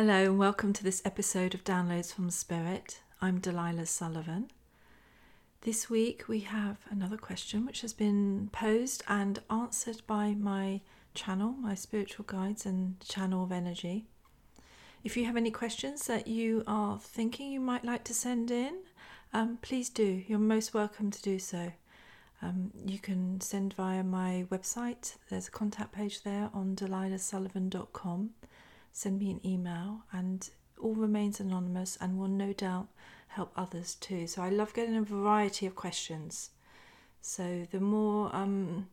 Hello, and welcome to this episode of Downloads from Spirit. I'm Delilah Sullivan. This week we have another question which has been posed and answered by my channel, my spiritual guides and channel of energy. If you have any questions that you are thinking you might like to send in, um, please do. You're most welcome to do so. Um, you can send via my website. There's a contact page there on delilahsullivan.com. Send me an email, and all remains anonymous and will no doubt help others too. So I love getting a variety of questions. So the more um,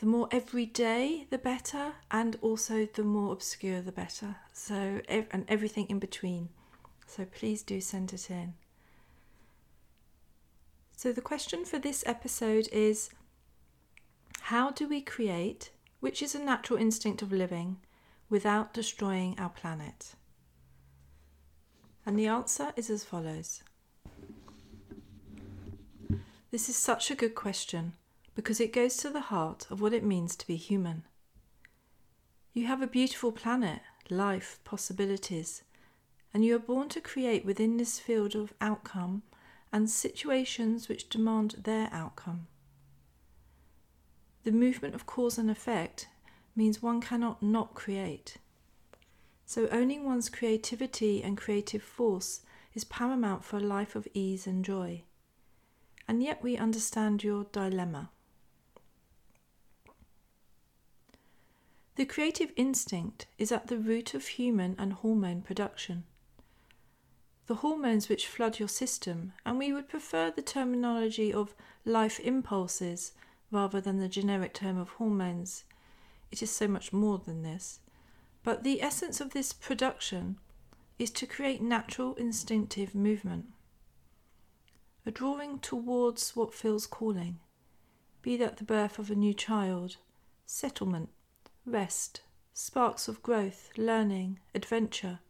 the more everyday, the better, and also the more obscure, the better. So and everything in between. So please do send it in. So the question for this episode is how do we create, which is a natural instinct of living, without destroying our planet? And the answer is as follows. This is such a good question because it goes to the heart of what it means to be human. You have a beautiful planet, life, possibilities, and you are born to create within this field of outcome and situations which demand their outcome. The movement of cause and effect means one cannot not create. So, owning one's creativity and creative force is paramount for a life of ease and joy. And yet, we understand your dilemma. The creative instinct is at the root of human and hormone production. The hormones which flood your system, and we would prefer the terminology of life impulses rather than the generic term of hormones. It is so much more than this. But the essence of this production is to create natural instinctive movement, a drawing towards what feels calling, be that the birth of a new child, settlement, rest, sparks of growth, learning, adventure,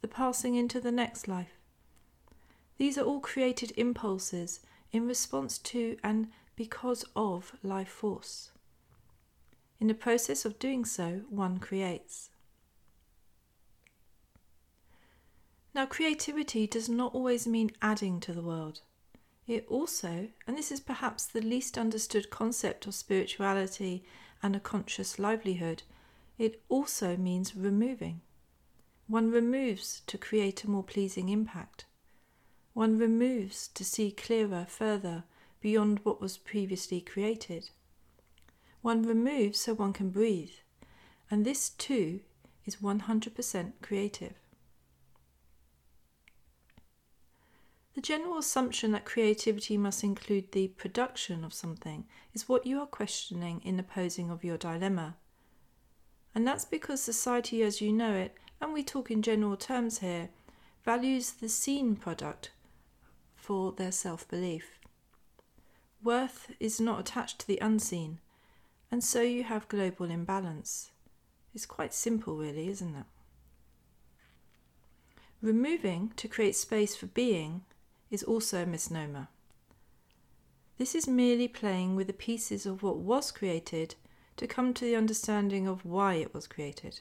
the passing into the next life. These are all created impulses in response to and because of life force. In the process of doing so, one creates. Now, creativity does not always mean adding to the world. It also, and this is perhaps the least understood concept of spirituality and a conscious livelihood, it also means removing. One removes to create a more pleasing impact. One removes to see clearer, further, beyond what was previously created. One removes so one can breathe, and this too is 100% creative. The general assumption that creativity must include the production of something is what you are questioning in the posing of your dilemma. And that's because society as you know it, and we talk in general terms here, values the seen product for their self belief. Worth is not attached to the unseen, and so you have global imbalance. It's quite simple, really, isn't it? Removing to create space for being is also a misnomer. This is merely playing with the pieces of what was created to come to the understanding of why it was created.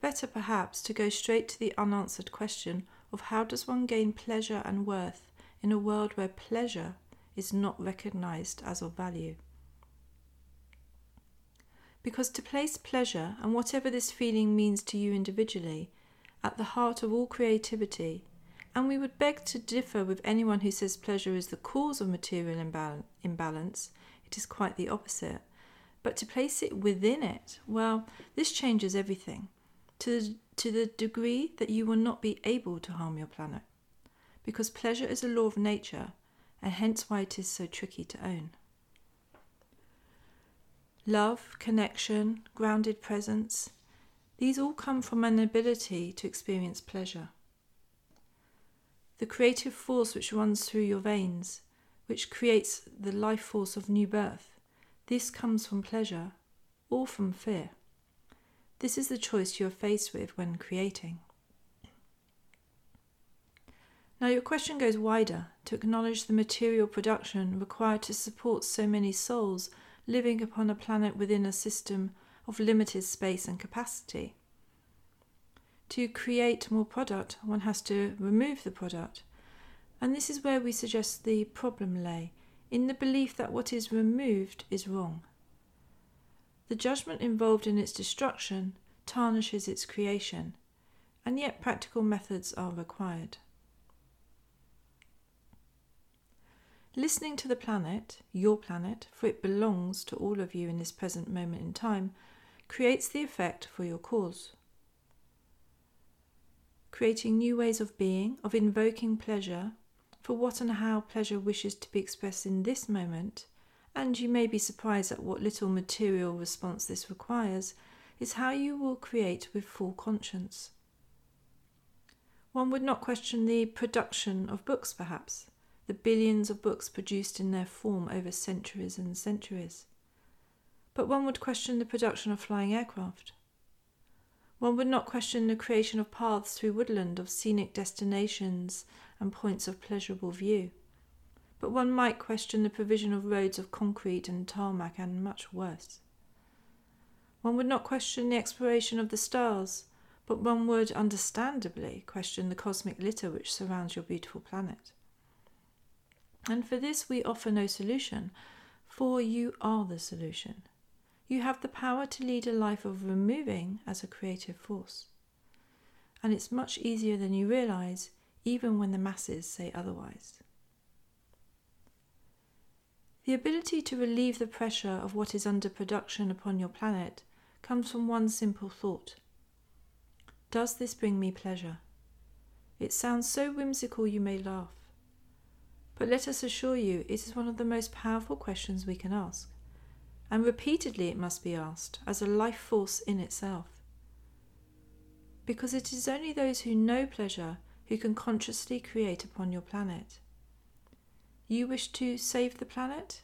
Better perhaps to go straight to the unanswered question of how does one gain pleasure and worth in a world where pleasure is not recognized as of value. Because to place pleasure and whatever this feeling means to you individually at the heart of all creativity and we would beg to differ with anyone who says pleasure is the cause of material imbalance. It is quite the opposite. But to place it within it, well, this changes everything to, to the degree that you will not be able to harm your planet. Because pleasure is a law of nature, and hence why it is so tricky to own. Love, connection, grounded presence, these all come from an ability to experience pleasure the creative force which runs through your veins, which creates the life force of new birth. This comes from pleasure or from fear. This is the choice you are faced with when creating. Now, your question goes wider to acknowledge the material production required to support so many souls living upon a planet within a system of limited space and capacity. To create more product, one has to remove the product. And this is where we suggest the problem lay in the belief that what is removed is wrong. The judgment involved in its destruction tarnishes its creation, and yet practical methods are required. Listening to the planet, your planet, for it belongs to all of you in this present moment in time, creates the effect for your cause. Creating new ways of being, of invoking pleasure, for what and how pleasure wishes to be expressed in this moment, and you may be surprised at what little material response this requires, is how you will create with full conscience. One would not question the production of books, perhaps the billions of books produced in their form over centuries and centuries. But one would question the production of flying aircraft. One would not question the creation of paths through woodland, of scenic destinations and points of pleasurable view. But one might question the provision of roads of concrete and tarmac and much worse. One would not question the exploration of the stars, but one would understandably question the cosmic litter which surrounds your beautiful planet. And for this, we offer no solution, for you are the solution. You have the power to lead a life of removing as a creative force. And it's much easier than you realize, even when the masses say otherwise. The ability to relieve the pressure of what is under production upon your planet comes from one simple thought Does this bring me pleasure? It sounds so whimsical you may laugh. But let us assure you, it is one of the most powerful questions we can ask. And repeatedly it must be asked, as a life force in itself. Because it is only those who know pleasure who can consciously create upon your planet. You wish to save the planet?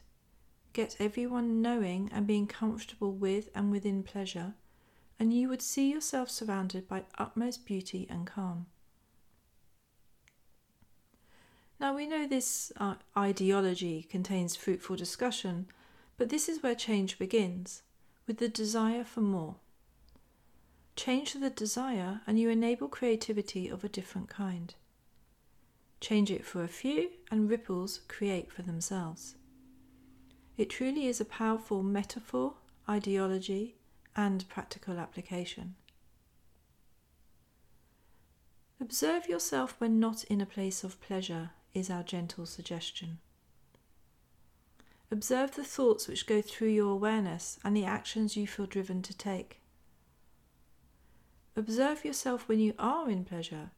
Get everyone knowing and being comfortable with and within pleasure, and you would see yourself surrounded by utmost beauty and calm. Now we know this uh, ideology contains fruitful discussion, but this is where change begins, with the desire for more. Change the desire, and you enable creativity of a different kind. Change it for a few, and ripples create for themselves. It truly is a powerful metaphor, ideology, and practical application. Observe yourself when not in a place of pleasure is our gentle suggestion. Observe the thoughts which go through your awareness and the actions you feel driven to take. Observe yourself when you are in pleasure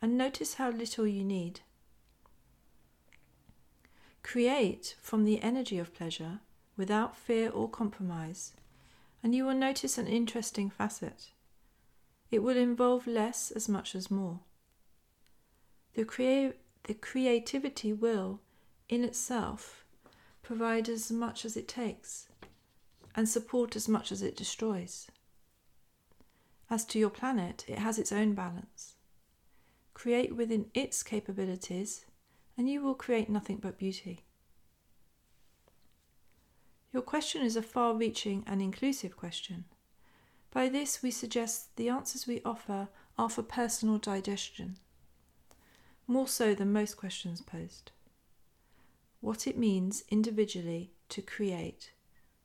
and notice how little you need. Create from the energy of pleasure without fear or compromise, and you will notice an interesting facet. It will involve less as much as more. The, crea- the creativity will, in itself, provide as much as it takes and support as much as it destroys. As to your planet, it has its own balance. Create within its capabilities, and you will create nothing but beauty. Your question is a far reaching and inclusive question. By this, we suggest the answers we offer are for personal digestion more so than most questions posed. What it means individually to create,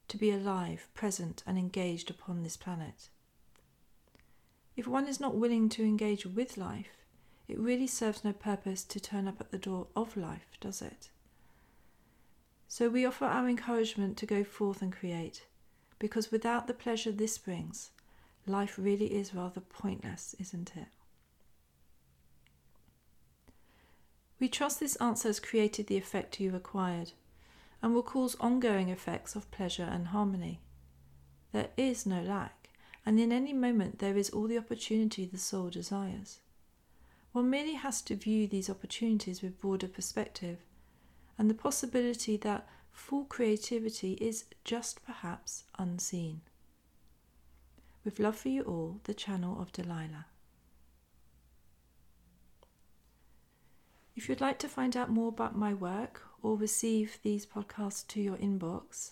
to be alive, present, and engaged upon this planet. If one is not willing to engage with life, it really serves no purpose to turn up at the door of life, does it? So we offer our encouragement to go forth and create, because without the pleasure this brings, life really is rather pointless, isn't it? We trust this answer has created the effect you required and will cause ongoing effects of pleasure and harmony. There is no lack, and in any moment there is all the opportunity the soul desires. One merely has to view these opportunities with broader perspective, and the possibility that full creativity is just perhaps unseen. With love for you all, the channel of Delilah. If you'd like to find out more about my work or receive these podcasts to your inbox,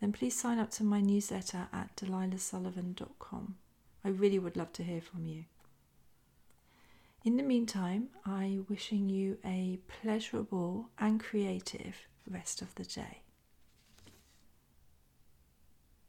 then please sign up to my newsletter at delilahsullivan.com. I really would love to hear from you. In the meantime, I wishing you a pleasurable and creative rest of the day.